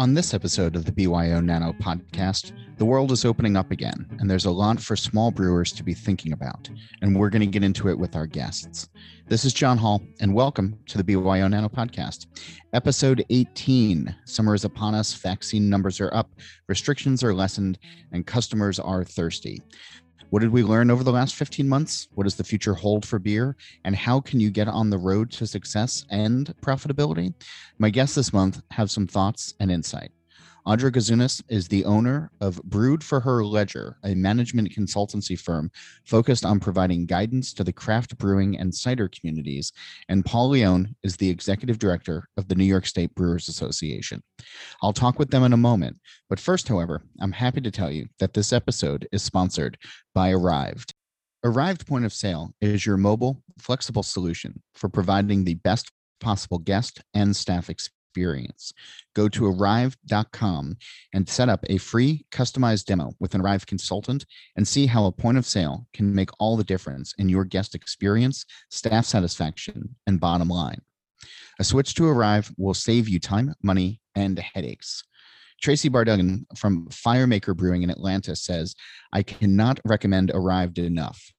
On this episode of the BYO Nano podcast, the world is opening up again, and there's a lot for small brewers to be thinking about, and we're going to get into it with our guests. This is John Holl, and welcome to the BYO Nano podcast. Episode 18 Summer is upon us, vaccine numbers are up, restrictions are lessened, and customers are thirsty. What did we learn over the last 15 months? What does the future hold for beer? And how can you get on the road to success and profitability? My guests this month have some thoughts and insight. Audra Gaiziunas is the owner of Brewed for Her Ledger, a management consultancy firm focused on providing guidance to the craft brewing and cider communities. And Paul Leone is the executive director of the New York State Brewers Association. I'll talk with them in a moment. But first, however, I'm happy to tell you that this episode is sponsored by Arryved. Arryved Point of Sale is your mobile, flexible solution for providing the best possible guest and staff experience experience. Go to arryved.com and set up a free customized demo with an Arryved consultant and see how a point of sale can make all the difference in your guest experience, staff satisfaction, and bottom line. A switch to Arryved will save you time, money, and headaches. Tracy Barduggan from Firemaker Brewing in Atlanta says, I cannot recommend Arryved enough.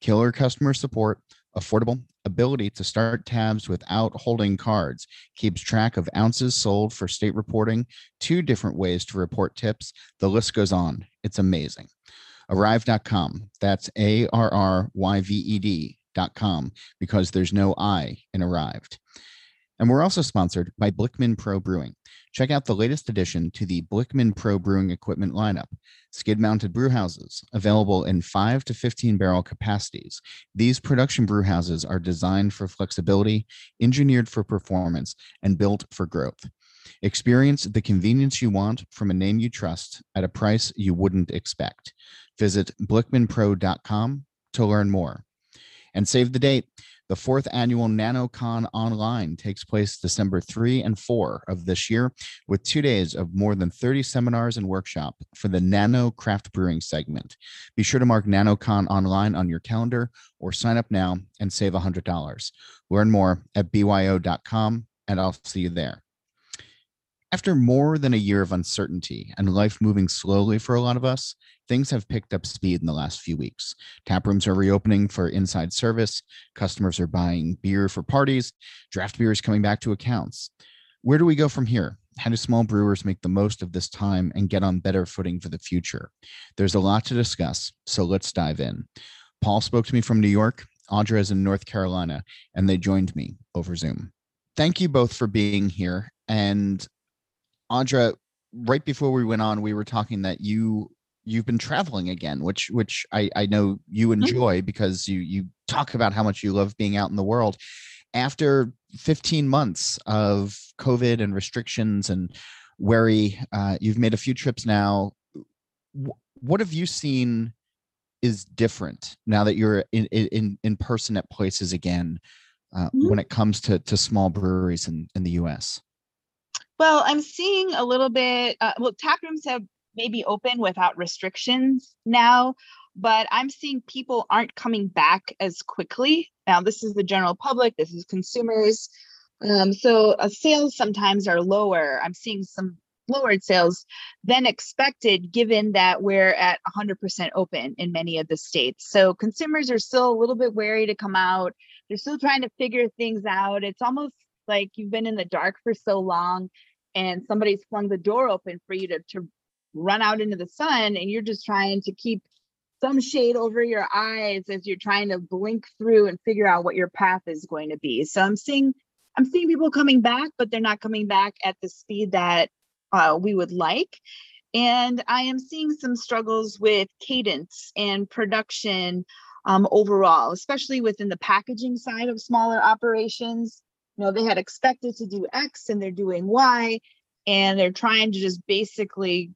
Killer customer support, affordable ability to start tabs without holding cards. Keeps track of ounces sold for state reporting two different ways to report tips. The list goes on. It's amazing. Arryved.com that's a-r-r-y-v-e-d.com because there's no i in arrived. And we're also sponsored by blickman pro brewing Check out the latest addition to the Blickman Pro Brewing Equipment lineup skid mounted brew houses, available in 5 to 15 barrel capacities. These production brew houses are designed for flexibility, engineered for performance, and built for growth. Experience the convenience you want from a name you trust at a price you wouldn't expect. Visit blickmanpro.com to learn more. And save the date. The fourth annual NanoCon Online takes place December 3 and 4 of this year, with two days of more than 30 seminars and workshop for the Nano Craft Brewing segment. Be sure to mark NanoCon Online on your calendar or sign up now and save $100. Learn more at byo.com, and I'll see you there. After more than a year of uncertainty and life moving slowly for a lot of us, things have picked up speed in the last few weeks. Tap rooms are reopening for inside service, customers are buying beer for parties, draft beer is coming back to accounts. Where do we go from here? How do small brewers make the most of this time and get on better footing for the future? There's a lot to discuss, so let's dive in. Paul spoke to me from New York, Audra is in North Carolina, and they joined me over Zoom. Thank you both for being here. And Audra, right before we went on, we were talking that you you've been traveling again, which which I, I know you mm-hmm. enjoy because you you talk about how much you love being out in the world. After 15 months of COVID and restrictions and worry, uh, you've made a few trips now. What have you seen is different now that you're in in in person at places again uh, mm-hmm. when it comes to to small breweries in in the U.S. Well, I'm seeing a little bit. Uh, well, tap rooms have maybe open without restrictions now, but I'm seeing people aren't coming back as quickly. Now, this is the general public, this is consumers. Um, so uh, sales sometimes are lower. I'm seeing some lowered sales than expected, given that we're at 100% open in many of the states. So consumers are still a little bit wary to come out. They're still trying to figure things out. It's almost like you've been in the dark for so long and somebody's flung the door open for you to, to run out into the sun and you're just trying to keep some shade over your eyes as you're trying to blink through and figure out what your path is going to be. So I'm seeing I'm seeing people coming back, but they're not coming back at the speed that uh, we would like. And I am seeing some struggles with cadence and production um, overall, especially within the packaging side of smaller operations. You know, they had expected to do X and they're doing Y, and they're trying to just basically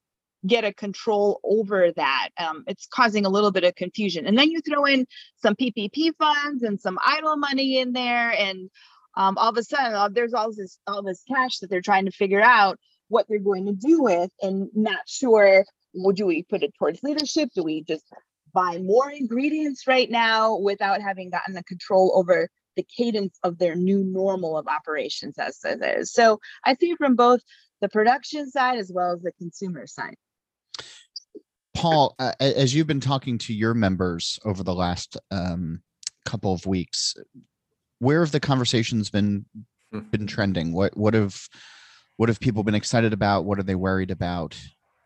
get a control over that. Um, it's causing a little bit of confusion. And then you throw in some PPP funds and some idle money in there, and um, all of a sudden uh, there's all this all this cash that they're trying to figure out what they're going to do with, and not sure. Well, do we put it towards leadership? Do we just buy more ingredients right now without having gotten the control over the cadence of their new normal of operations as it is. So I see it from both the production side as well as the consumer side. Paul, uh, as you've been talking to your members over the last um, couple of weeks, where have the conversations been Hmm. been trending? What what have what have people been excited about? What are they worried about?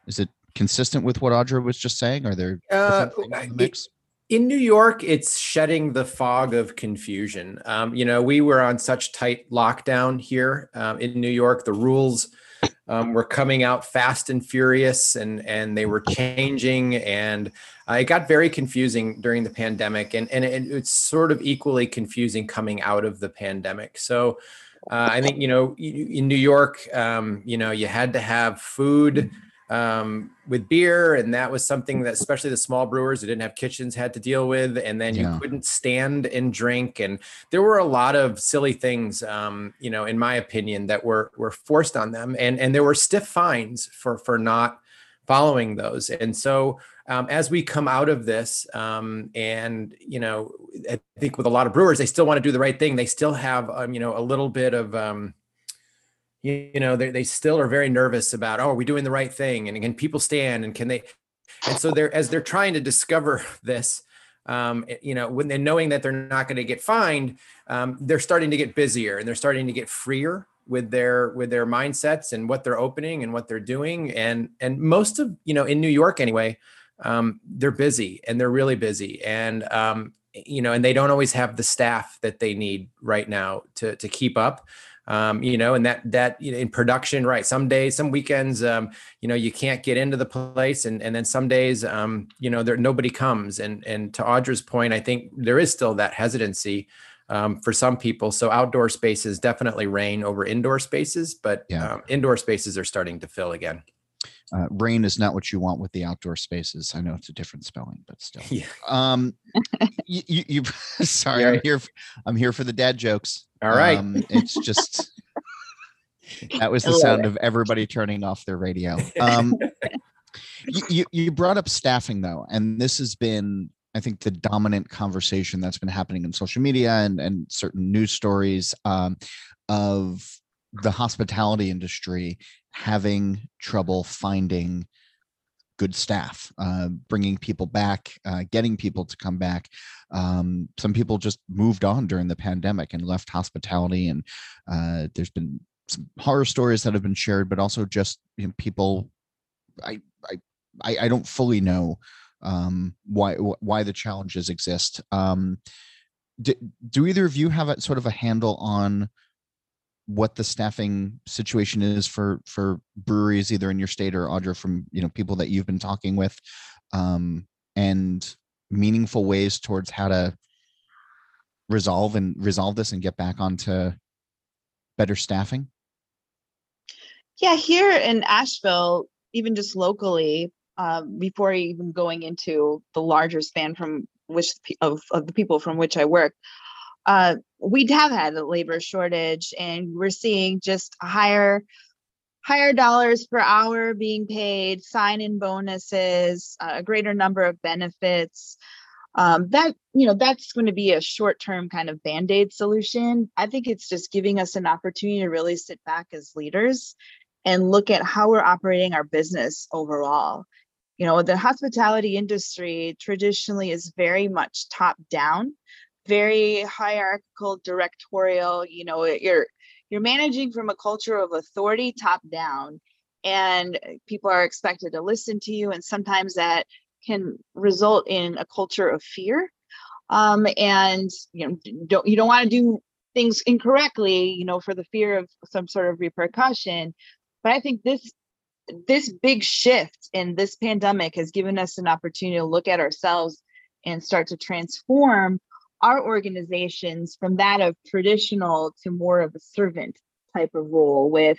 Is it consistent with what Audra was just saying? Are there Uh, different things in the it- mix? In New York, it's shedding the fog of confusion. Um, you know, we were on such tight lockdown here um, in New York. The rules um, were coming out fast and furious, and and they were changing, and uh, it got very confusing during the pandemic, and and it, it's sort of equally confusing coming out of the pandemic. So. Uh, I think you know in New York, um, you know, you had to have food um, with beer, and that was something that especially the small brewers who didn't have kitchens had to deal with. And then Yeah. you couldn't stand and drink, and there were a lot of silly things, um, you know, in my opinion, that were were forced on them, and and there were stiff fines for for not following those. And so um, as we come out of this, um, and you know, I think with a lot of brewers, they still want to do the right thing. They still have, um, you know, a little bit of um, you, you know they, they still are very nervous about oh are we doing the right thing? And can people stand? And can they? And so they're as they're trying to discover this um, eh, you know when they're knowing that they're not going to get fined um, they're starting to get busier and they're starting to get freer with their with their mindsets and what they're opening and what they're doing. And and most of you know in new york anyway um, they're busy and they're really busy. And um, you know and they don't always have the staff that they need right now to to keep up um, you know, and that that you know, in production, right? Some days, some weekends, um, you know, you can't get into the place, and and then some days, um, you know, there nobody comes. And and to Audra's point, I think there is still that hesitancy um, for some people. So outdoor spaces definitely reign over indoor spaces, but Yeah. um, indoor spaces are starting to fill again. Uh, rain is not what you want with the outdoor spaces. I know it's a different spelling, but still. Yeah. Um, you, you, you sorry, Yeah. I'm here. For, I'm here for the dad jokes. All right. Um, it's just that was the sound of everybody turning off their radio. Um, you, you, you brought up staffing though, and this has been, I think, the dominant conversation that's been happening in social media and, and certain news stories um, of the hospitality industry having trouble finding good staff, uh, bringing people back, uh, getting people to come back. Um, some people just moved on during the pandemic and left hospitality, and uh, there's been some horror stories that have been shared, but also just you know, people. I I I don't fully know um, why why the challenges exist. Um, do, do either of you have a sort of a handle on what the staffing situation is for for breweries either in your state or Audra from you know people that you've been talking with um and meaningful ways towards how to resolve and resolve this and get back onto better staffing? Yeah, here in Asheville, even just locally, um, before even going into the larger span from which of, of the people from which I work, uh, we have had a labor shortage, and we're seeing just higher higher dollars per hour being paid, sign-in bonuses, a greater number of benefits. Um, that you know that's going to be a short-term kind of band-aid solution. I think it's just giving us an opportunity to really sit back as leaders and look at how we're operating our business overall. You know, the hospitality industry traditionally is very much top down, very hierarchical, directorial. You know, you're you're managing from a culture of authority top down, and people are expected to listen to you, and sometimes that can result in a culture of fear. Um, and you know, don't you don't want to do things incorrectly, you know, for the fear of some sort of repercussion but i think this this big shift in this pandemic has given us an opportunity to look at ourselves and start to transform our organizations from that of traditional to more of a servant type of role with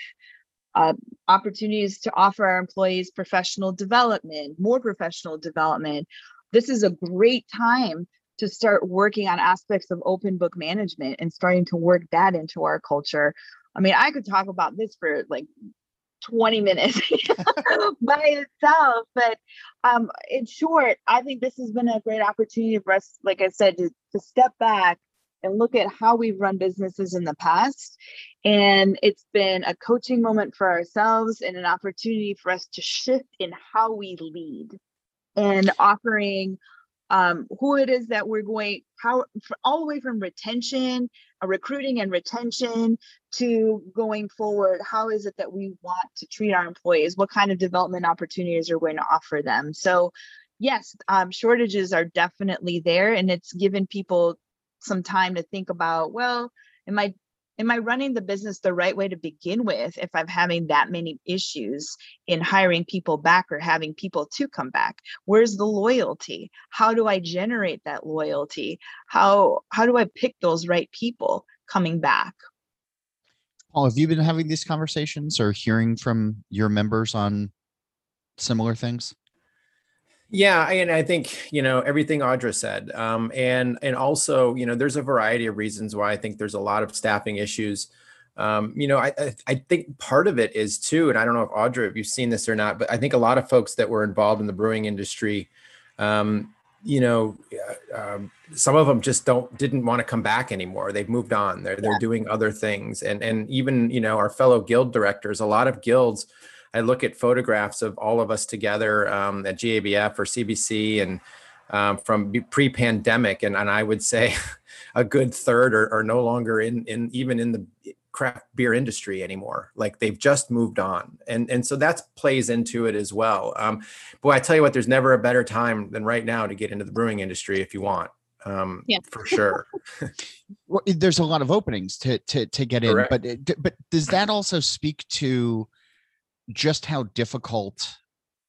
uh, opportunities to offer our employees professional development more professional development. This is a great time to start working on aspects of open book management and starting to work that into our culture. I mean i could talk about this for like 20 minutes by itself. But um, in short, I think this has been a great opportunity for us, like I said, to, to step back and look at how we've run businesses in the past. And it's been a coaching moment for ourselves and an opportunity for us to shift in how we lead and offering um, who it is that we're going how all the way from retention recruiting and retention to going forward? How is it that we want to treat our employees? What kind of development opportunities are going to offer them? So yes um, shortages are definitely there and it's given people some time to think about well am i am I running the business the right way to begin with if I'm having that many issues in hiring people back or having people to come back? Where's the loyalty? How do I generate that loyalty? How how do I pick those right people coming back? Paul, have you been having these conversations or hearing from your members on similar things? Yeah, and I think you know everything Audra said, um, and and also you know there's a variety of reasons why I think there's a lot of staffing issues. Um, you know, I, I, I think part of it is too, and I don't know if Audra, if you've seen this or not, but I think a lot of folks that were involved in the brewing industry, um, you know, uh, um, some of them just don't didn't want to come back anymore. They've moved on. They're they're doing other things, and and even you know our fellow guild directors, a lot of guilds I look at photographs of all of us together um, at GABF or CBC and um, from pre-pandemic, and, and I would say a good third are, are no longer in in even in the craft beer industry anymore. Like they've just moved on, and and so that plays into it as well. Um, boy, I tell you what, there's never a better time than right now to get into the brewing industry if you want. Um, yeah. for sure. well, there's a lot of openings to to to get Correct. in, but but does that also speak to just how difficult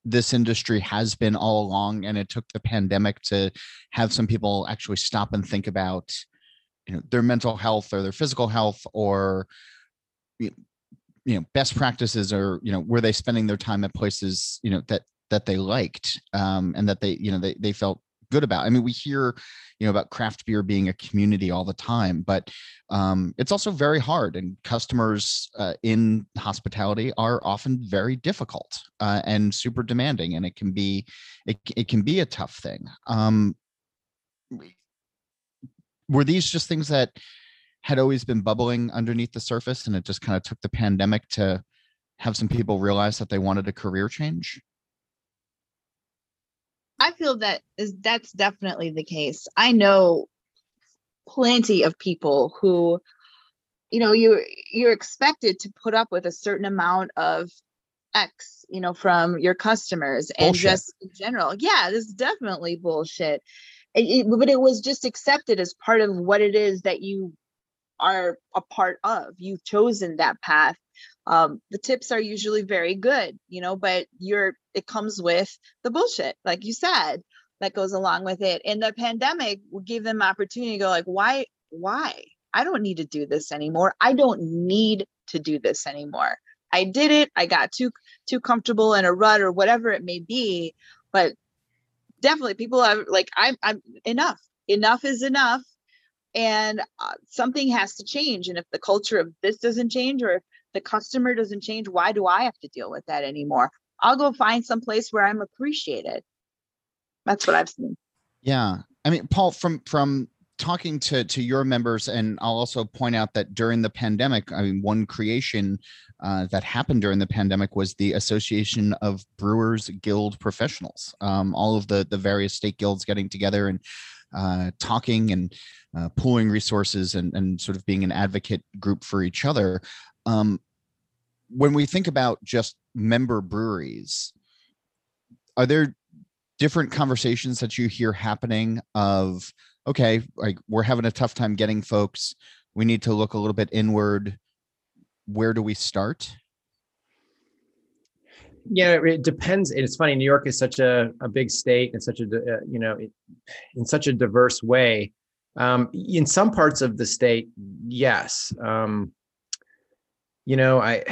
this industry has been all along and it took the pandemic to have some people actually stop and think about you know their mental health or their physical health or you know best practices or you know were they spending their time at places you know that that they liked um and that they you know they, they felt good about. I mean we hear you know about craft beer being a community all the time but um, it's also very hard and customers uh, in hospitality are often very difficult uh, and super demanding and it can be it, it can be a tough thing. Um, were these just things that had always been bubbling underneath the surface and it just kind of took the pandemic to have some people realize that they wanted a career change I feel that is that's definitely the case. I know plenty of people who you know you you're expected to put up with a certain amount of x you know from your customers bullshit. and just in general yeah this is definitely bullshit it, it, but it was just accepted as part of what it is that you are a part of you've chosen that path um, the tips are usually very good you know but you're it comes with the bullshit like you said that goes along with it. And the pandemic give them opportunity to go like why why? I don't need to do this anymore. I don't need to do this anymore. I did it. I got too too comfortable in a rut or whatever it may be. But definitely people are like i'm i'm enough. Enough is enough. And uh, something has to change. And if the culture of this doesn't change or the customer doesn't change why do i have to deal with that anymore? I'll go find some place where i'm appreciated. That's what i've seen. Yeah. I mean paul from from talking to to your members and i'll also point out that during the pandemic i mean one creation uh, that happened during the pandemic was the association of brewers guild professionals. Um, all of the the various state guilds getting together and uh, talking and uh, pooling resources and, and sort of being an advocate group for each other. Um, when we think about just member breweries, are there different conversations that you hear happening of, okay, like we're having a tough time getting folks, we need to look a little bit inward. Where do we start? yeah it depends it's funny new york is such a, a big state and such a uh, you know in such a diverse way um, in some parts of the state yes um, you know i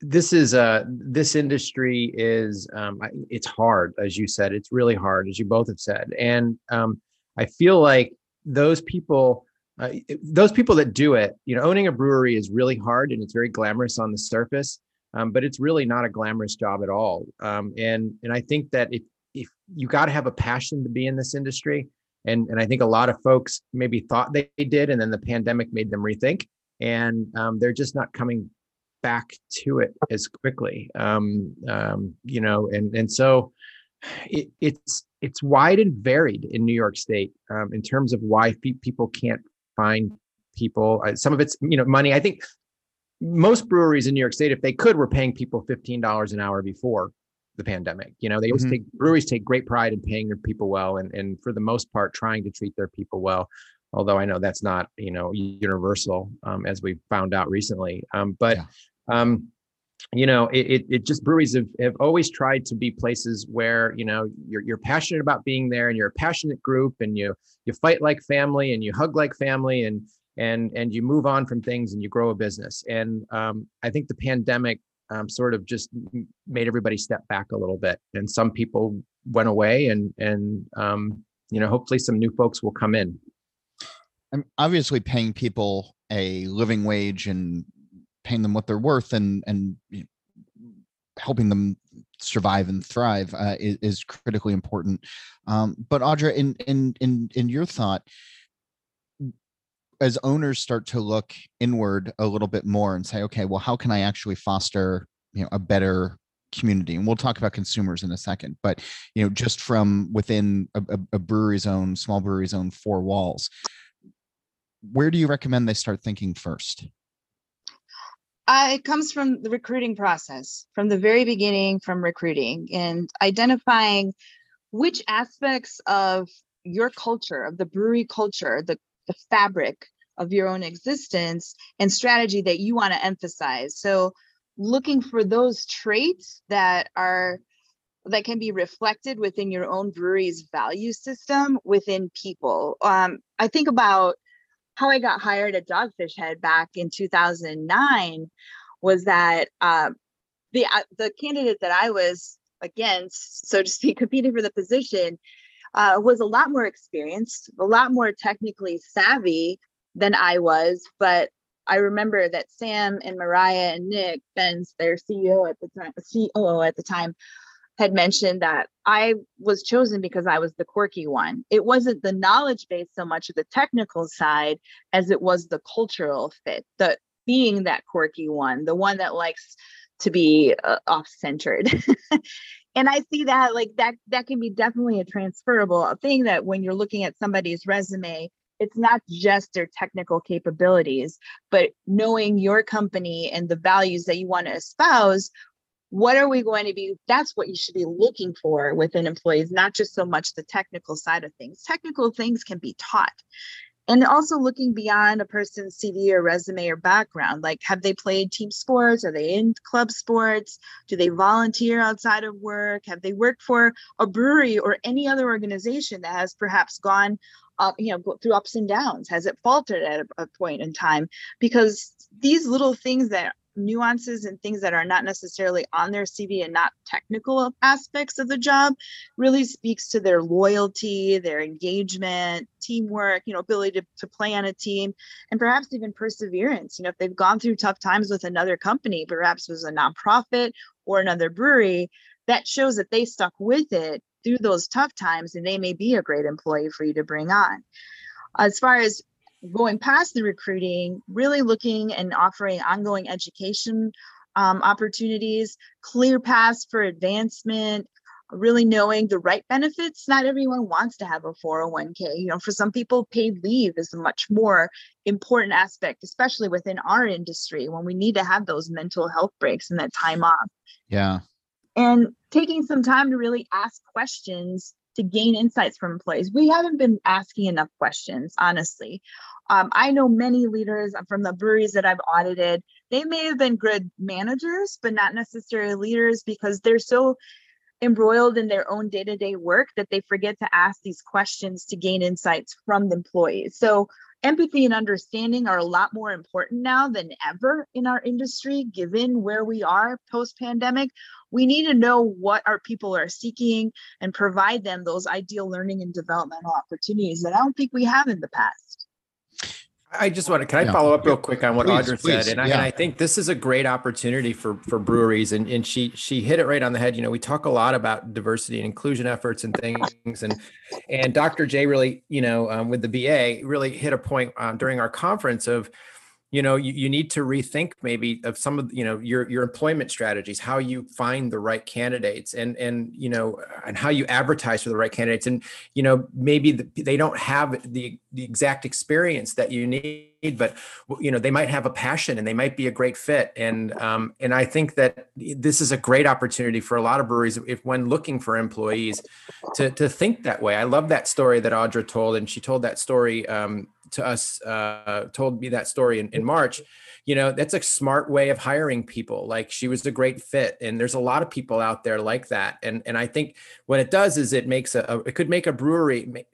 this is uh this industry is um it's hard as you said it's really hard as you both have said and um i feel like those people uh, those people that do it you know owning a brewery is really hard and it's very glamorous on the surface um, but it's really not a glamorous job at all. Um, and and I think that if if you got to have a passion to be in this industry, and and I think a lot of folks maybe thought they did, and then the pandemic made them rethink, and um, they're just not coming back to it as quickly. Um, um, you know, and and so it, it's it's wide and varied in New York State um, in terms of why pe- people can't find people. Uh, some of it's you know money. I think most breweries in New York State, if they could, were paying people fifteen dollars an hour before the pandemic. You know, they always Mhm. take breweries take great pride in paying their people well, and and for the most part, trying to treat their people well. Although I know that's not you know universal, um, as we found out recently. Um, but Yeah. Um, you know, it, it it just breweries have, have always tried to be places where you know you're you're passionate about being there, and you're a passionate group, and you you fight like family, and you hug like family, and and and you move on from things, and you grow a business. And um, I think the pandemic um, sort of just made everybody step back a little bit, and some people went away, and and um, you know, hopefully some new folks will come in. I'm obviously paying people a living wage and paying them what they're worth and and you know, helping them survive and thrive uh, is, is critically important. Um, but Audra, in in in in your thought, as owners start to look inward a little bit more and say, okay, well, how can I actually foster you know a better community? And we'll talk about consumers in a second, but you know, just from within a, a, a brewery's own small brewery's own four walls, where do you recommend they start thinking first? Uh, it comes from the recruiting process, from the very beginning, from recruiting and identifying which aspects of your culture, of the brewery culture, the, the fabric of your own existence and strategy that you want to emphasize. So, looking for those traits that are that can be reflected within your own brewery's value system within people. Um, I think about how I got hired at Dogfish Head back in 2009 was that uh, the uh, the candidate that I was against, so to speak, competing for the position, uh, was a lot more experienced, a lot more technically savvy than I was. But I remember that Sam and Mariah and Nick Benz, their CEO at the time, COO at the time, had mentioned that I was chosen because I was the quirky one. It wasn't the knowledge base so much of the technical side as it was the cultural fit, the being that quirky one, the one that likes to be uh, off-centered. and I see that like that that can be definitely a transferable thing that when you're looking at somebody's resume, it's not just their technical capabilities, but knowing your company and the values that you want to espouse what are we going to be that's what you should be looking for within employees not just so much the technical side of things. Technical things can be taught. And also looking beyond a person's cv or resume or background like have they played team sports? Are they in club sports? Do they volunteer outside of work? Have they worked for a brewery or any other organization that has perhaps gone up you know through ups and downs? Has it faltered at a, a point in time? Because these little things that nuances and things that are not necessarily on their CV and not technical aspects of the job really speaks to their loyalty, their engagement, teamwork, you know, ability to, to play on a team, and perhaps even perseverance. You know, if they've gone through tough times with another company, perhaps was a nonprofit or another brewery, that shows that they stuck with it through those tough times and they may be a great employee for you to bring on. As far as going past the recruiting, really looking and offering ongoing education um, opportunities, clear paths for advancement, really knowing the right benefits. Not everyone wants to have a 401k. You know, for some people, paid leave is a much more important aspect, especially within our industry when we need to have those mental health breaks and that time off. Yeah. And taking some time to really ask questions to gain insights from employees. We haven't been asking enough questions, honestly. Um, I know many leaders from the breweries that I've audited. They may have been good managers, but not necessarily leaders because they're so embroiled in their own day-to-day work that they forget to ask these questions to gain insights from the employees. So empathy and understanding are a lot more important now than ever in our industry given where we are post pandemic we need to know what our people are seeking and provide them those ideal learning and developmental opportunities that i don't think we have in the past I just want to, can I Yeah. follow up real quick on what Please, Audra please, said? And I, yeah. and I think this is a great opportunity for, for breweries and, and she, she hit it right on the head. You know, we talk a lot about diversity and inclusion efforts and things and, and Dr. J really, you know, um, with the BA really hit a point um, during our conference of, you know, you, you need to rethink maybe of some of, you know, your, your employment strategies, how you find the right candidates and, and, you know, and how you advertise for the right candidates. And, you know, maybe the, they don't have the, the exact experience that you need, but you know, they might have a passion and they might be a great fit. And, um, and I think that this is a great opportunity for a lot of breweries if when looking for employees to, to think that way. I love that story that Audra told, and she told that story, um, to us, uh, told me that story in, in March, you know, that's a smart way of hiring people. Like she was a great fit. And there's a lot of people out there like that. And, and I think what it does is it makes a, a it could make a brewery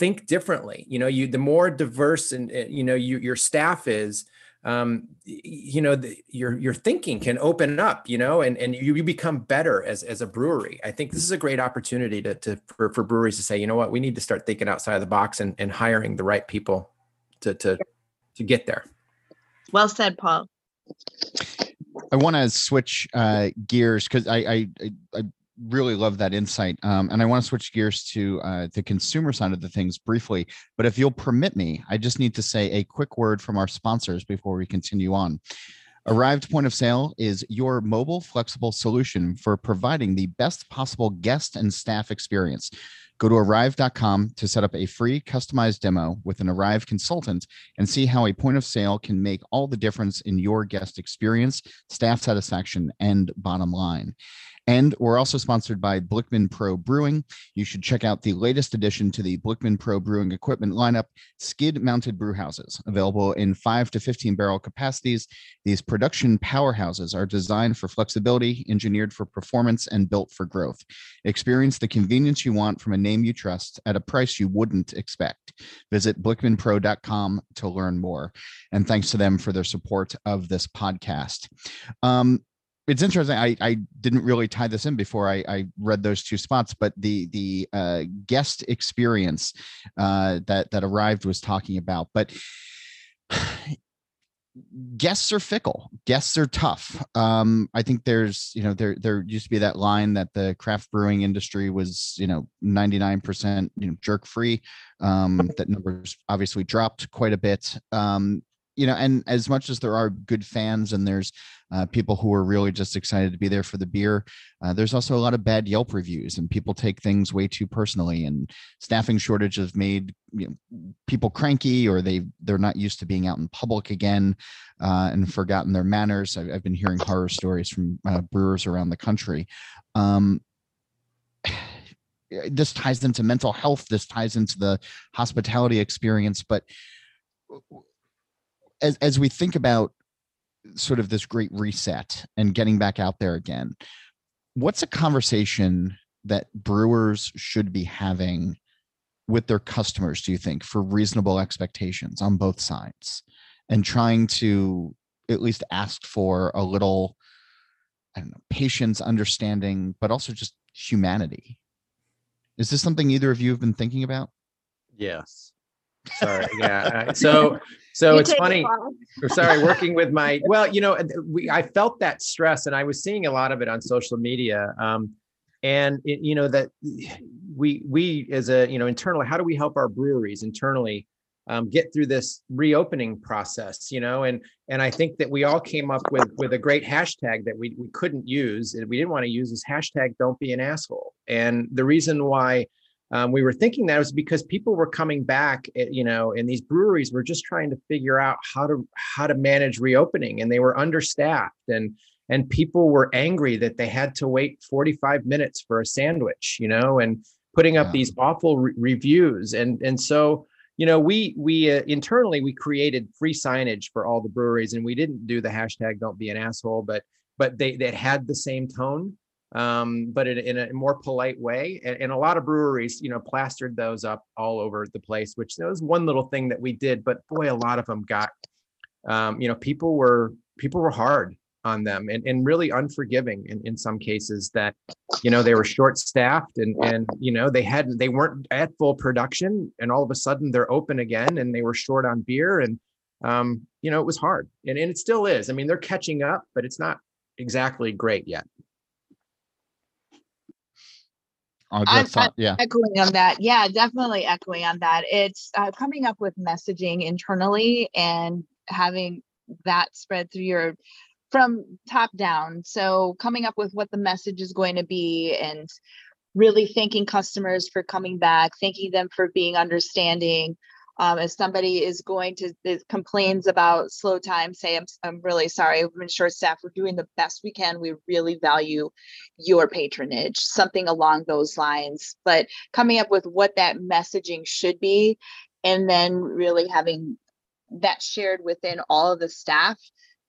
think differently. You know, you, the more diverse and, uh, you know, you, your staff is, um, you know, the, your, your thinking can open up, you know, and, and you, you become better as, as a brewery. I think this is a great opportunity to, to, for, for breweries to say, you know what, we need to start thinking outside of the box and, and hiring the right people to, to, to get there. Well said, Paul. I want to switch uh, gears because I, I I I really love that insight, um, and I want to switch gears to uh, the consumer side of the things briefly. But if you'll permit me, I just need to say a quick word from our sponsors before we continue on. Arryved Point of Sale is your mobile, flexible solution for providing the best possible guest and staff experience. Go to arryved.com to set up a free customized demo with an Arryved consultant and see how a point of sale can make all the difference in your guest experience, staff satisfaction, and bottom line. And we're also sponsored by Blickman Pro Brewing. You should check out the latest addition to the Blickman Pro Brewing equipment lineup skid mounted brew houses, available in 5 to 15 barrel capacities. These production powerhouses are designed for flexibility, engineered for performance, and built for growth. Experience the convenience you want from a name you trust at a price you wouldn't expect. Visit blickmanpro.com to learn more. And thanks to them for their support of this podcast. Um, it's interesting. I, I didn't really tie this in before I, I read those two spots, but the the uh, guest experience uh, that that Arryved was talking about. But guests are fickle. Guests are tough. Um, I think there's you know there there used to be that line that the craft brewing industry was you know 99 percent you know jerk free. Um, that numbers obviously dropped quite a bit. Um, you know, and as much as there are good fans and there's uh, people who are really just excited to be there for the beer, uh, there's also a lot of bad Yelp reviews, and people take things way too personally. And staffing shortages have made you know, people cranky, or they they're not used to being out in public again, uh, and forgotten their manners. I've, I've been hearing horror stories from uh, brewers around the country. Um, this ties into mental health. This ties into the hospitality experience, but as as we think about sort of this great reset and getting back out there again, what's a conversation that brewers should be having with their customers, do you think, for reasonable expectations on both sides and trying to at least ask for a little, I don't know, patience, understanding, but also just humanity? Is this something either of you have been thinking about? Yes. Sorry. Yeah. uh, So, so You it's take it, funny. Sorry, working with my, well, you know, we, I felt that stress and I was seeing a lot of it on social media. Um, and it, you know, that we, we as a, you know, internally, how do we help our breweries internally um, get through this reopening process, you know, and, and I think that we all came up with, with a great hashtag that we, we couldn't use and we didn't want to use this hashtag, don't be an asshole. And the reason why um, we were thinking that was because people were coming back, eh, you know, and these breweries were just trying to figure out how to how to manage reopening, and they were understaffed, and and people were angry that they had to wait 45 minutes for a sandwich, you know, and putting up Yeah. these awful re- reviews, and and so you know we we uh, internally we created free signage for all the breweries, and we didn't do the hashtag don't be an asshole, but but they that had the same tone um, but in, in a more polite way. And, and a lot of breweries, you know, plastered those up all over the place, which that was one little thing that we did. But boy, a lot of them got, um, you know, people were people were hard on them and, and really unforgiving in, in some cases that you know they were short staffed and and you know they hadn't they weren't at full production and all of a sudden they're open again and they were short on beer and um, you know, it was hard and, and it still is. I mean, they're catching up, but it's not exactly great yet. Oh, I'm- thought. Yeah. Echoing on that. Yeah, definitely echoing on that. It's uh, coming up with messaging internally and having that spread through your from top down. So coming up with what the message is going to be and really thanking customers for coming back, thanking them for being understanding. Um, if somebody is going to is complains about slow time, say I'm I'm really sorry. We've been short staffed. We're doing the best we can. We really value your patronage, something along those lines. But coming up with what that messaging should be, and then really having that shared within all of the staff,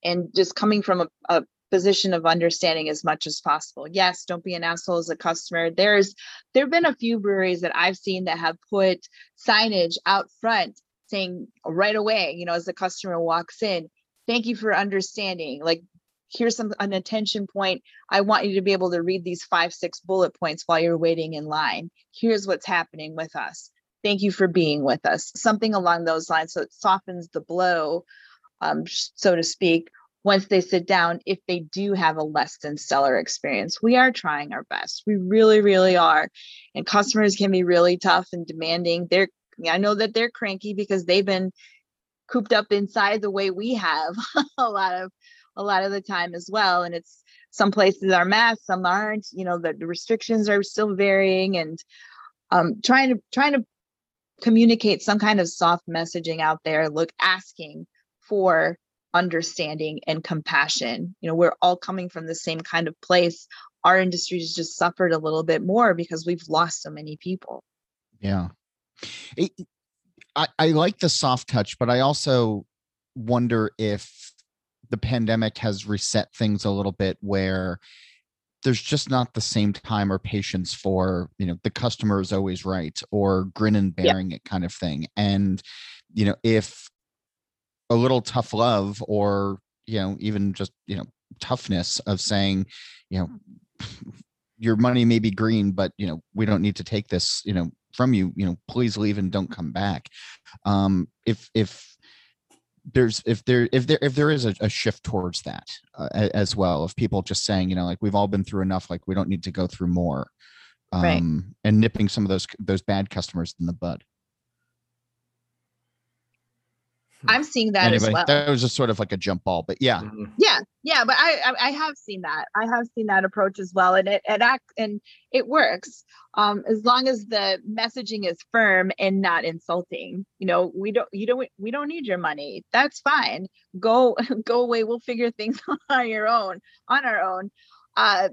and just coming from a, a position of understanding as much as possible. Yes, don't be an asshole as a customer. There's there have been a few breweries that I've seen that have put signage out front saying right away, you know, as the customer walks in, thank you for understanding. Like here's some an attention point. I want you to be able to read these five, six bullet points while you're waiting in line. Here's what's happening with us. Thank you for being with us. Something along those lines. So it softens the blow, um, so to speak, once they sit down, if they do have a less than stellar experience. We are trying our best. We really, really are. And customers can be really tough and demanding. They're I know that they're cranky because they've been cooped up inside the way we have a lot of a lot of the time as well. And it's some places are masks, some aren't, you know, the, the restrictions are still varying and um trying to trying to communicate some kind of soft messaging out there, look asking for understanding and compassion. You know, we're all coming from the same kind of place. Our industry has just suffered a little bit more because we've lost so many people. Yeah. It, I, I like the soft touch, but I also wonder if the pandemic has reset things a little bit where there's just not the same time or patience for, you know, the customer is always right or grin and Yeah. bearing it kind of thing. And, you know, if a little tough love or, you know, even just, you know, toughness of saying, you know, your money may be green, but you know, we don't need to take this, you know, from you, you know, please leave and don't come back. Um, if if there's if there if there if there is a, a shift towards that uh, as well of people just saying you know like we've all been through enough like we don't need to go through more um Right. and nipping some of those those bad customers in the bud I'm seeing that anyway as well. that was just sort of like a jump ball but yeah. Mhm. yeah yeah but I, I i have seen that. I have seen that approach as well and it, it act and it works um as long as the messaging is firm and not insulting. You know we don't you don't we don't need your money. That's fine. Go go away. We'll figure things on your own on our own. Uh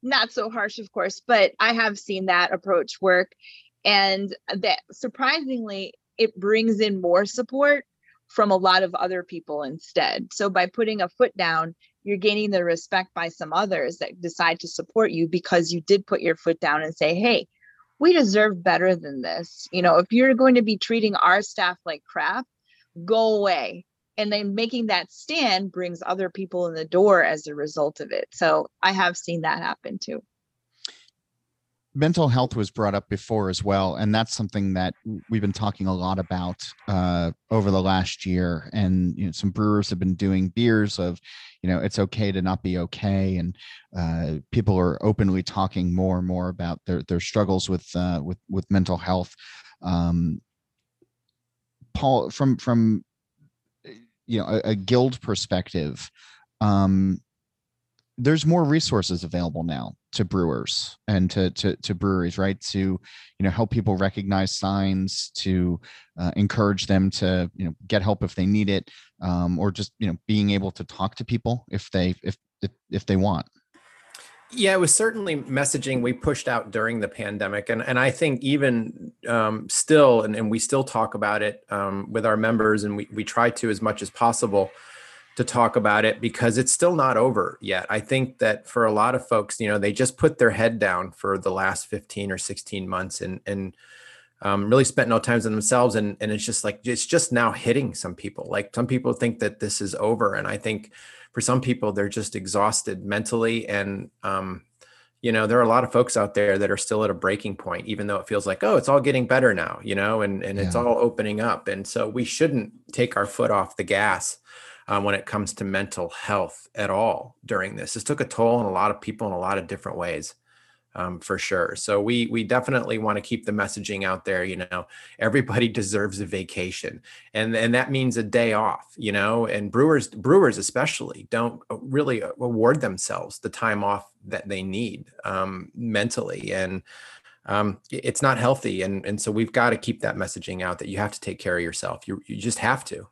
not so harsh of course but i have seen that approach work and that surprisingly it brings in more support from a lot of other people instead. So by putting a foot down, you're gaining the respect by some others that decide to support you because you did put your foot down and say, "Hey, we deserve better than this." You know, if you're going to be treating our staff like crap, go away. And then making that stand brings other people in the door as a result of it. So I have seen that happen too. Mental health was brought up before as well and that's something that we've been talking a lot about uh, over the last year and you know some brewers have been doing beers of you know it's okay to not be okay and uh, people are openly talking more and more about their their struggles with uh, with with mental health. Um, paul from from uh, you know a, a guild perspective um, there's more resources available now to brewers and to, to to breweries right to you know help people recognize signs to uh, encourage them to you know get help if they need it um, or just you know being able to talk to people if they if if, if they want Yeah, it was certainly messaging we pushed out during the pandemic. And, and I think even um, still, and, and we still talk about it um, with our members, and we, we try to as much as possible to talk about it because it's still not over yet. I think that for a lot of folks, you know, they just put their head down for the last 15 or 16 months and, and um, really spent no time on themselves. And, and it's just like, it's just now hitting some people. Like some people think that this is over. And I think for some people, they're just exhausted mentally and, um, you know there are a lot of folks out there that are still at a breaking point even though it feels like oh it's all getting better now you know and and it's all opening up and so we shouldn't take our foot off the gas um, when it comes to mental health at all during this. This took a toll on a lot of people in a lot of different ways um, for sure. So we we definitely want to keep the messaging out there you know everybody deserves a vacation and and that means a day off you know and brewers brewers especially don't uh, really award themselves the time off that they need um, mentally and um, it's not healthy and and so we've got to keep that messaging out that you have to take care of yourself. You you just have to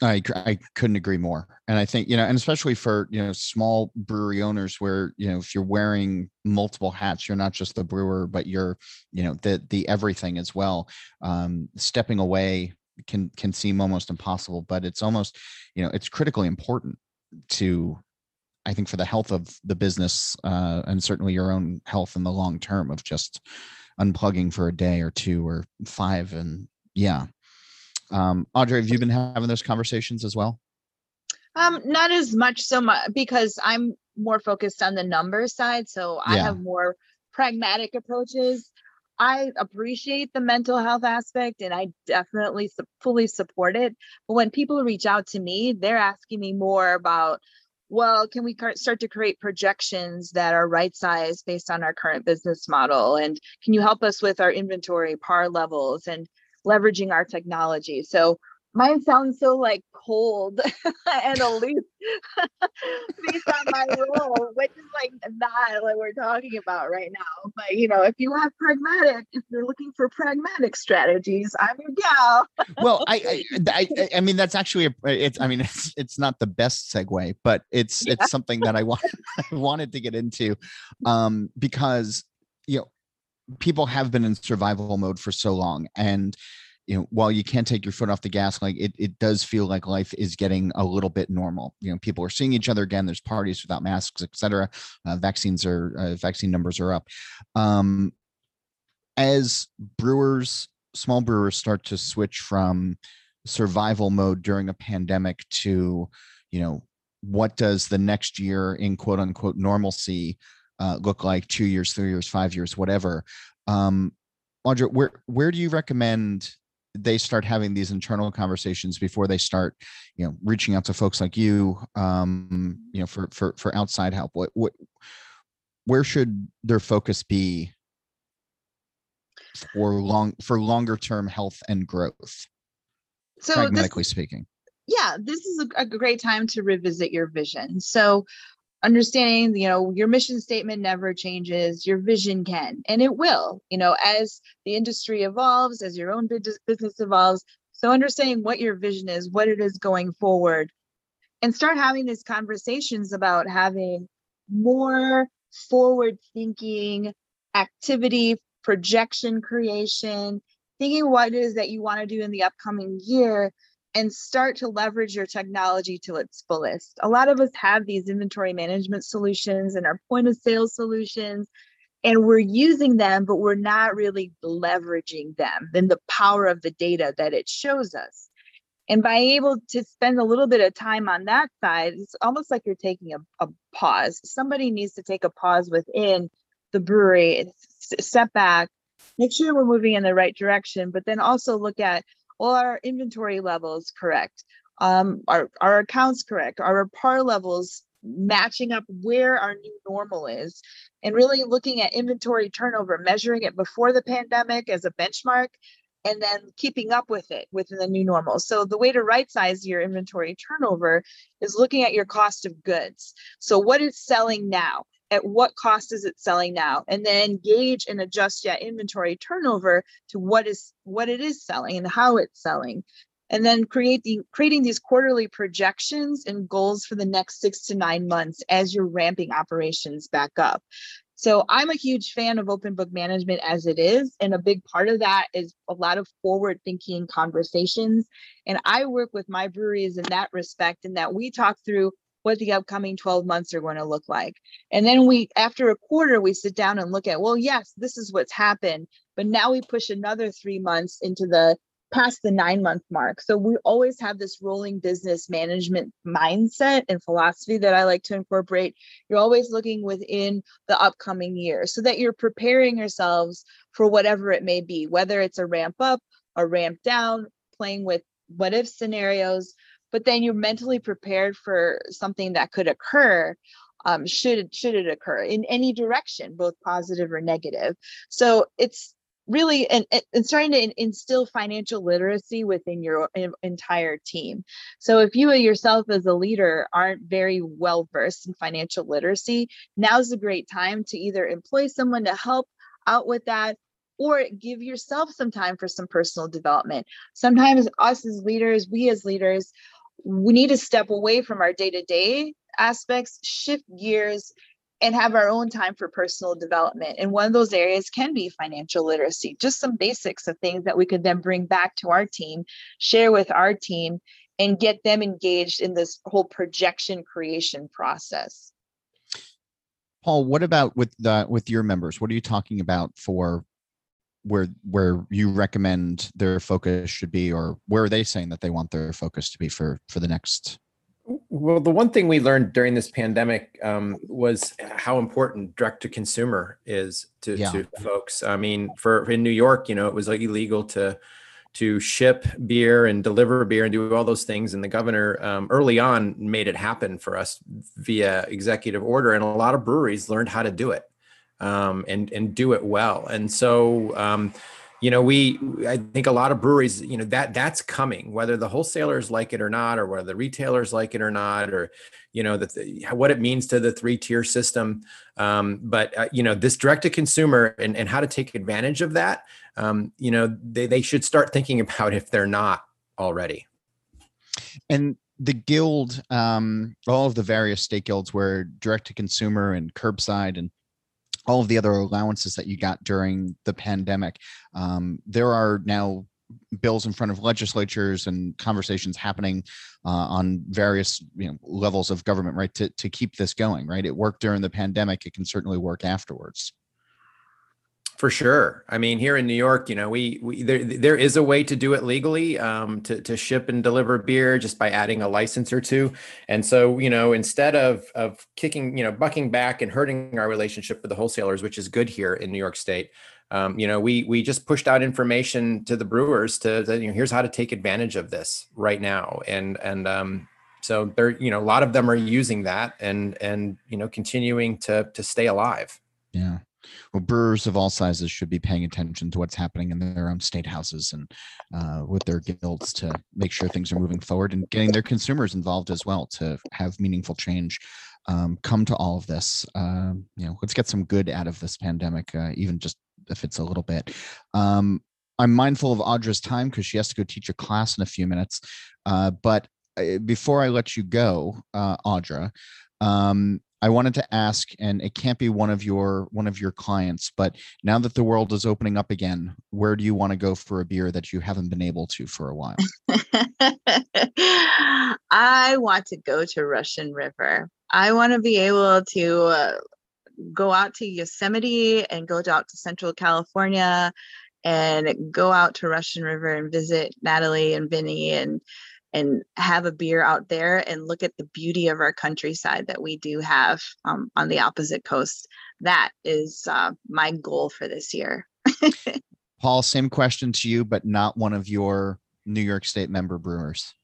I I couldn't agree more. And I think, you know, and especially for, you know, small brewery owners where, you know, if you're wearing multiple hats, you're not just the brewer, but you're, you know, the the everything as well. Um, stepping away can can seem almost impossible, but it's almost, you know, it's critically important to I think for the health of the business uh, and certainly your own health in the long term of just unplugging for a day or two or five and yeah. Um, Audra, have you been having those conversations as well? Um, not as much so much because I'm more focused on the numbers side. So I Yeah. have more pragmatic approaches. I appreciate the mental health aspect and I definitely su- fully support it. But when people reach out to me, they're asking me more about, well, can we start to create projections that are right sized based on our current business model? And can you help us with our inventory par levels and leveraging our technology? So mine sounds so like cold and aloof based on my role, which is like not what we're talking about right now. But you know, if you have pragmatic, if you're looking for pragmatic strategies, I'm your gal. well I, I I I mean that's actually a, it's I mean it's it's not the best segue but it's Yeah. it's something that I want I wanted to get into um because you know people have been in survival mode for so long and you know while you can't take your foot off the gas like it, it does feel like life is getting a little bit normal. You know people are seeing each other again there's parties without masks etc uh, vaccines are uh, vaccine numbers are up. Um as brewers small brewers start to switch from survival mode during a pandemic to you know what does the next year in quote unquote normalcy uh, look like two years three years five years whatever um Audra, where where do you recommend they start having these internal conversations before they start you know reaching out to folks like you um you know for for for outside help? What what where should their focus be for long for longer term health and growth? So this, pragmatically speaking. Yeah, this is a, a great time to revisit your vision. So understanding, you know, your mission statement never changes, your vision can, and it will, you know, as the industry evolves, as your own business evolves. So understanding what your vision is, what it is going forward, and start having these conversations about having more forward thinking activity, projection creation, thinking what it is that you want to do in the upcoming year and start to leverage your technology to its fullest. A lot of us have these inventory management solutions and our point of sale solutions, and we're using them, but we're not really leveraging them and the power of the data that it shows us. And by able to spend a little bit of time on that side, it's almost like you're taking a, a pause. Somebody needs to take a pause within the brewery, step back, make sure we're moving in the right direction, but then also look at our inventory levels correct? Um, are, our accounts correct? Are our par levels matching up where our new normal is? And really looking at inventory turnover, measuring it before the pandemic as a benchmark, and then keeping up with it within the new normal. So the way to right size your inventory turnover is looking at your cost of goods. So what is selling now? At what cost is it selling now? And then gauge and adjust your inventory turnover to what is what it is selling and how it's selling. And then create the creating these quarterly projections and goals for the next six to nine months as you're ramping operations back up. So i'm a huge fan of open book management as it is and a big part of that is a lot of forward thinking conversations. And i work with my breweries in that respect in that we talk through what the upcoming 12 months are going to look like and then we after a quarter we sit down and look at well yes this is what's happened but now we push another three months into the past the nine month mark. So we always have this rolling business management mindset and philosophy that I like to incorporate. You're always looking within the upcoming year so that you're preparing yourselves for whatever it may be, whether it's a ramp up, a ramp down, playing with what if scenarios, but then you're mentally prepared for something that could occur um, should it should it occur in any direction, both positive or negative. So it's really and, and starting to instill financial literacy within your entire team. So if you yourself as a leader aren't very well versed in financial literacy, now's a great time to either employ someone to help out with that or give yourself some time for some personal development. Sometimes us as leaders, we as leaders, we need to step away from our day-to-day aspects, shift gears and have our own time for personal development. And one of those areas can be financial literacy, just some basics of things that we could then bring back to our team, share with our team, and get them engaged in this whole projection creation process. Paul, what about with the with your members? What are you talking about for where where you recommend their focus should be, or where are they saying that they want their focus to be for for the next well, the one thing we learned during this pandemic um, was how important direct to consumer is to, yeah. to folks. I mean, for in New York, you know, it was like illegal to to ship beer and deliver beer and do all those things. And the governor um, early on made it happen for us via executive order, and a lot of breweries learned how to do it um, and and do it well. And so um, you know we i think a lot of breweries you know that that's coming whether the wholesalers like it or not or whether the retailers like it or not or you know that what it means to the three tier system um, but uh, you know this direct to consumer and, and how to take advantage of that um, you know they, they should start thinking about if they're not already and the guild um, all of the various state guilds where direct to consumer and curbside and all of the other allowances that you got during the pandemic. Um, there are now bills in front of legislatures and conversations happening uh, on various you know, levels of government, right, to, to keep this going, right? It worked during the pandemic. It can certainly work afterwards. For sure. I mean, here in New York, you know, we, we there there is a way to do it legally um, to to ship and deliver beer just by adding a license or two. And so, you know, instead of of kicking, you know, bucking back and hurting our relationship with the wholesalers, which is good here in New York State, um, you know, we we just pushed out information to the brewers to, to, you know, here's how to take advantage of this right now. And and um, so there, you know, a lot of them are using that and and you know, continuing to to stay alive. Yeah well, brewers of all sizes should be paying attention to what's happening in their own state houses and uh, with their guilds to make sure things are moving forward and getting their consumers involved as well to have meaningful change um, come to all of this. Um, you know, let's get some good out of this pandemic, uh, even just if it's a little bit. Um, I'm mindful of Audra's time because she has to go teach a class in a few minutes. Uh, but uh, before I let you go, uh, Audra, um, I wanted to ask, and it can't be one of your one of your clients, but now that the world is opening up again, where do you want to go for a beer that you haven't been able to for a while? I want to go to Russian River. I want to be able to uh, go out to Yosemite and go out to Central California and go out to Russian River and visit Natalie and Vinny and and have a beer out there and look at the beauty of our countryside that we do have um, on the opposite coast. That is uh, my goal for this year. Paul, same question to you, but not one of your New York State member brewers.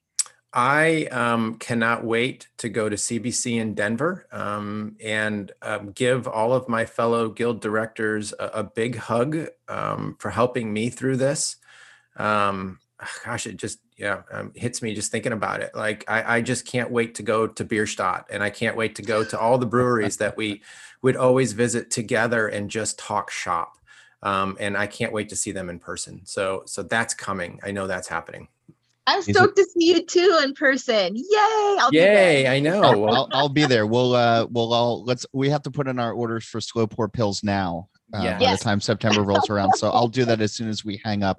I um, cannot wait to go to CBC in Denver um, and um, give all of my fellow guild directors a, a big hug um, for helping me through this. Um, gosh, it just yeah um, hits me just thinking about it. Like I, I just can't wait to go to Bierstadt, and I can't wait to go to all the breweries that we would always visit together and just talk shop. Um, and I can't wait to see them in person. So so that's coming. I know that's happening. I'm stoked to see you too in person. Yay! I'll Yay! I know. I'll, I'll, be there. We'll uh, we'll all let's. We have to put in our orders for slow pour Pils now uh, yeah. by yes. the time September rolls around. So I'll do that as soon as we hang up,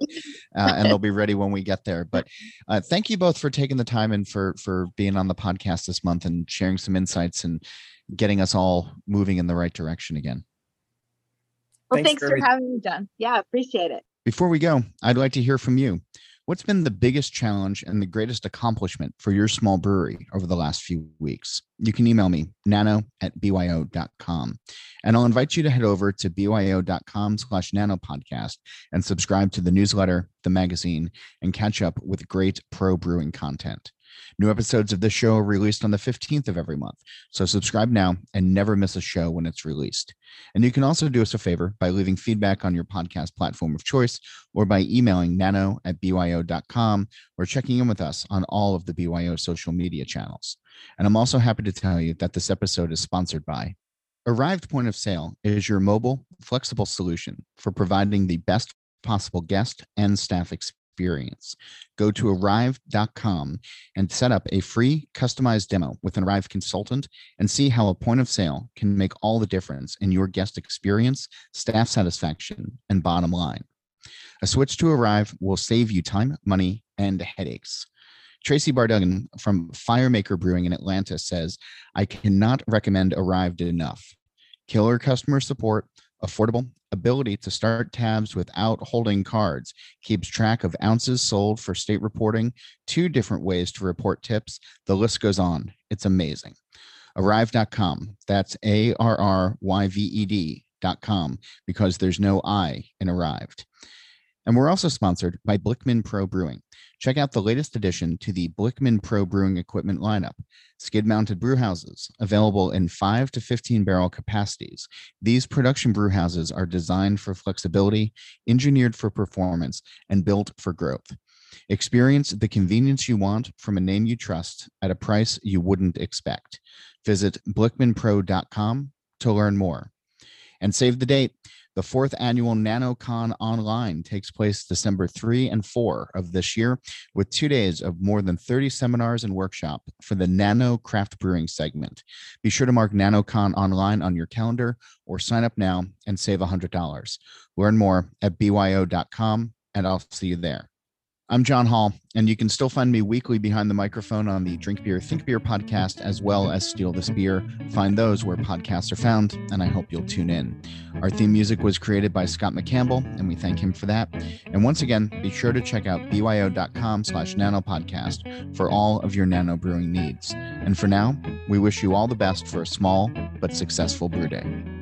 uh, and they'll be ready when we get there. But uh, thank you both for taking the time and for for being on the podcast this month and sharing some insights and getting us all moving in the right direction again. Well, thanks, thanks for, for having me, John. Yeah, appreciate it. Before we go, I'd like to hear from you. What's been the biggest challenge and the greatest accomplishment for your small brewery over the last few weeks? You can email me, nano at byo.com. And I'll invite you to head over to byo.com slash nano podcast and subscribe to the newsletter, the magazine, and catch up with great pro brewing content. New episodes of this show are released on the 15th of every month. So subscribe now and never miss a show when it's released. And you can also do us a favor by leaving feedback on your podcast platform of choice or by emailing nano at byo.com or checking in with us on all of the BYO social media channels. And I'm also happy to tell you that this episode is sponsored by Arryved Point of Sale is your mobile, flexible solution for providing the best possible guest and staff experience experience. Go to arryved.com and set up a free customized demo with an Arryved consultant and see how a point of sale can make all the difference in your guest experience, staff satisfaction, and bottom line. A switch to Arryved will save you time, money, and headaches. Tracy Barduggan from Firemaker Brewing in Atlanta says, I cannot recommend Arryved enough. Killer customer support, affordable, ability to start tabs without holding cards, keeps track of ounces sold for state reporting, two different ways to report tips. The list goes on. It's amazing. Arryved.com. That's A R R Y V E D.com because there's no I in Arryved. And we're also sponsored by Blickman Pro Brewing. Check out the latest addition to the Blickman Pro Brewing equipment lineup skid mounted brew houses available in 5 to 15 barrel capacities. These production brew houses are designed for flexibility, engineered for performance, and built for growth. Experience the convenience you want from a name you trust at a price you wouldn't expect. Visit blickmanpro.com to learn more. And save the date. The fourth annual NanoCon Online takes place December 3 and 4 of this year, with two days of more than 30 seminars and workshop for the Nano Craft Brewing segment. Be sure to mark NanoCon Online on your calendar or sign up now and save $100. Learn more at byo.com, and I'll see you there. I'm John Holl, and you can still find me weekly behind the microphone on the Drink Beer, Think Beer podcast, as well as Steal This Beer. Find those where podcasts are found, and I hope you'll tune in. Our theme music was created by Scott McCampbell, and we thank him for that. And once again, be sure to check out byo.com slash nanopodcast for all of your nano brewing needs. And for now, we wish you all the best for a small but successful brew day.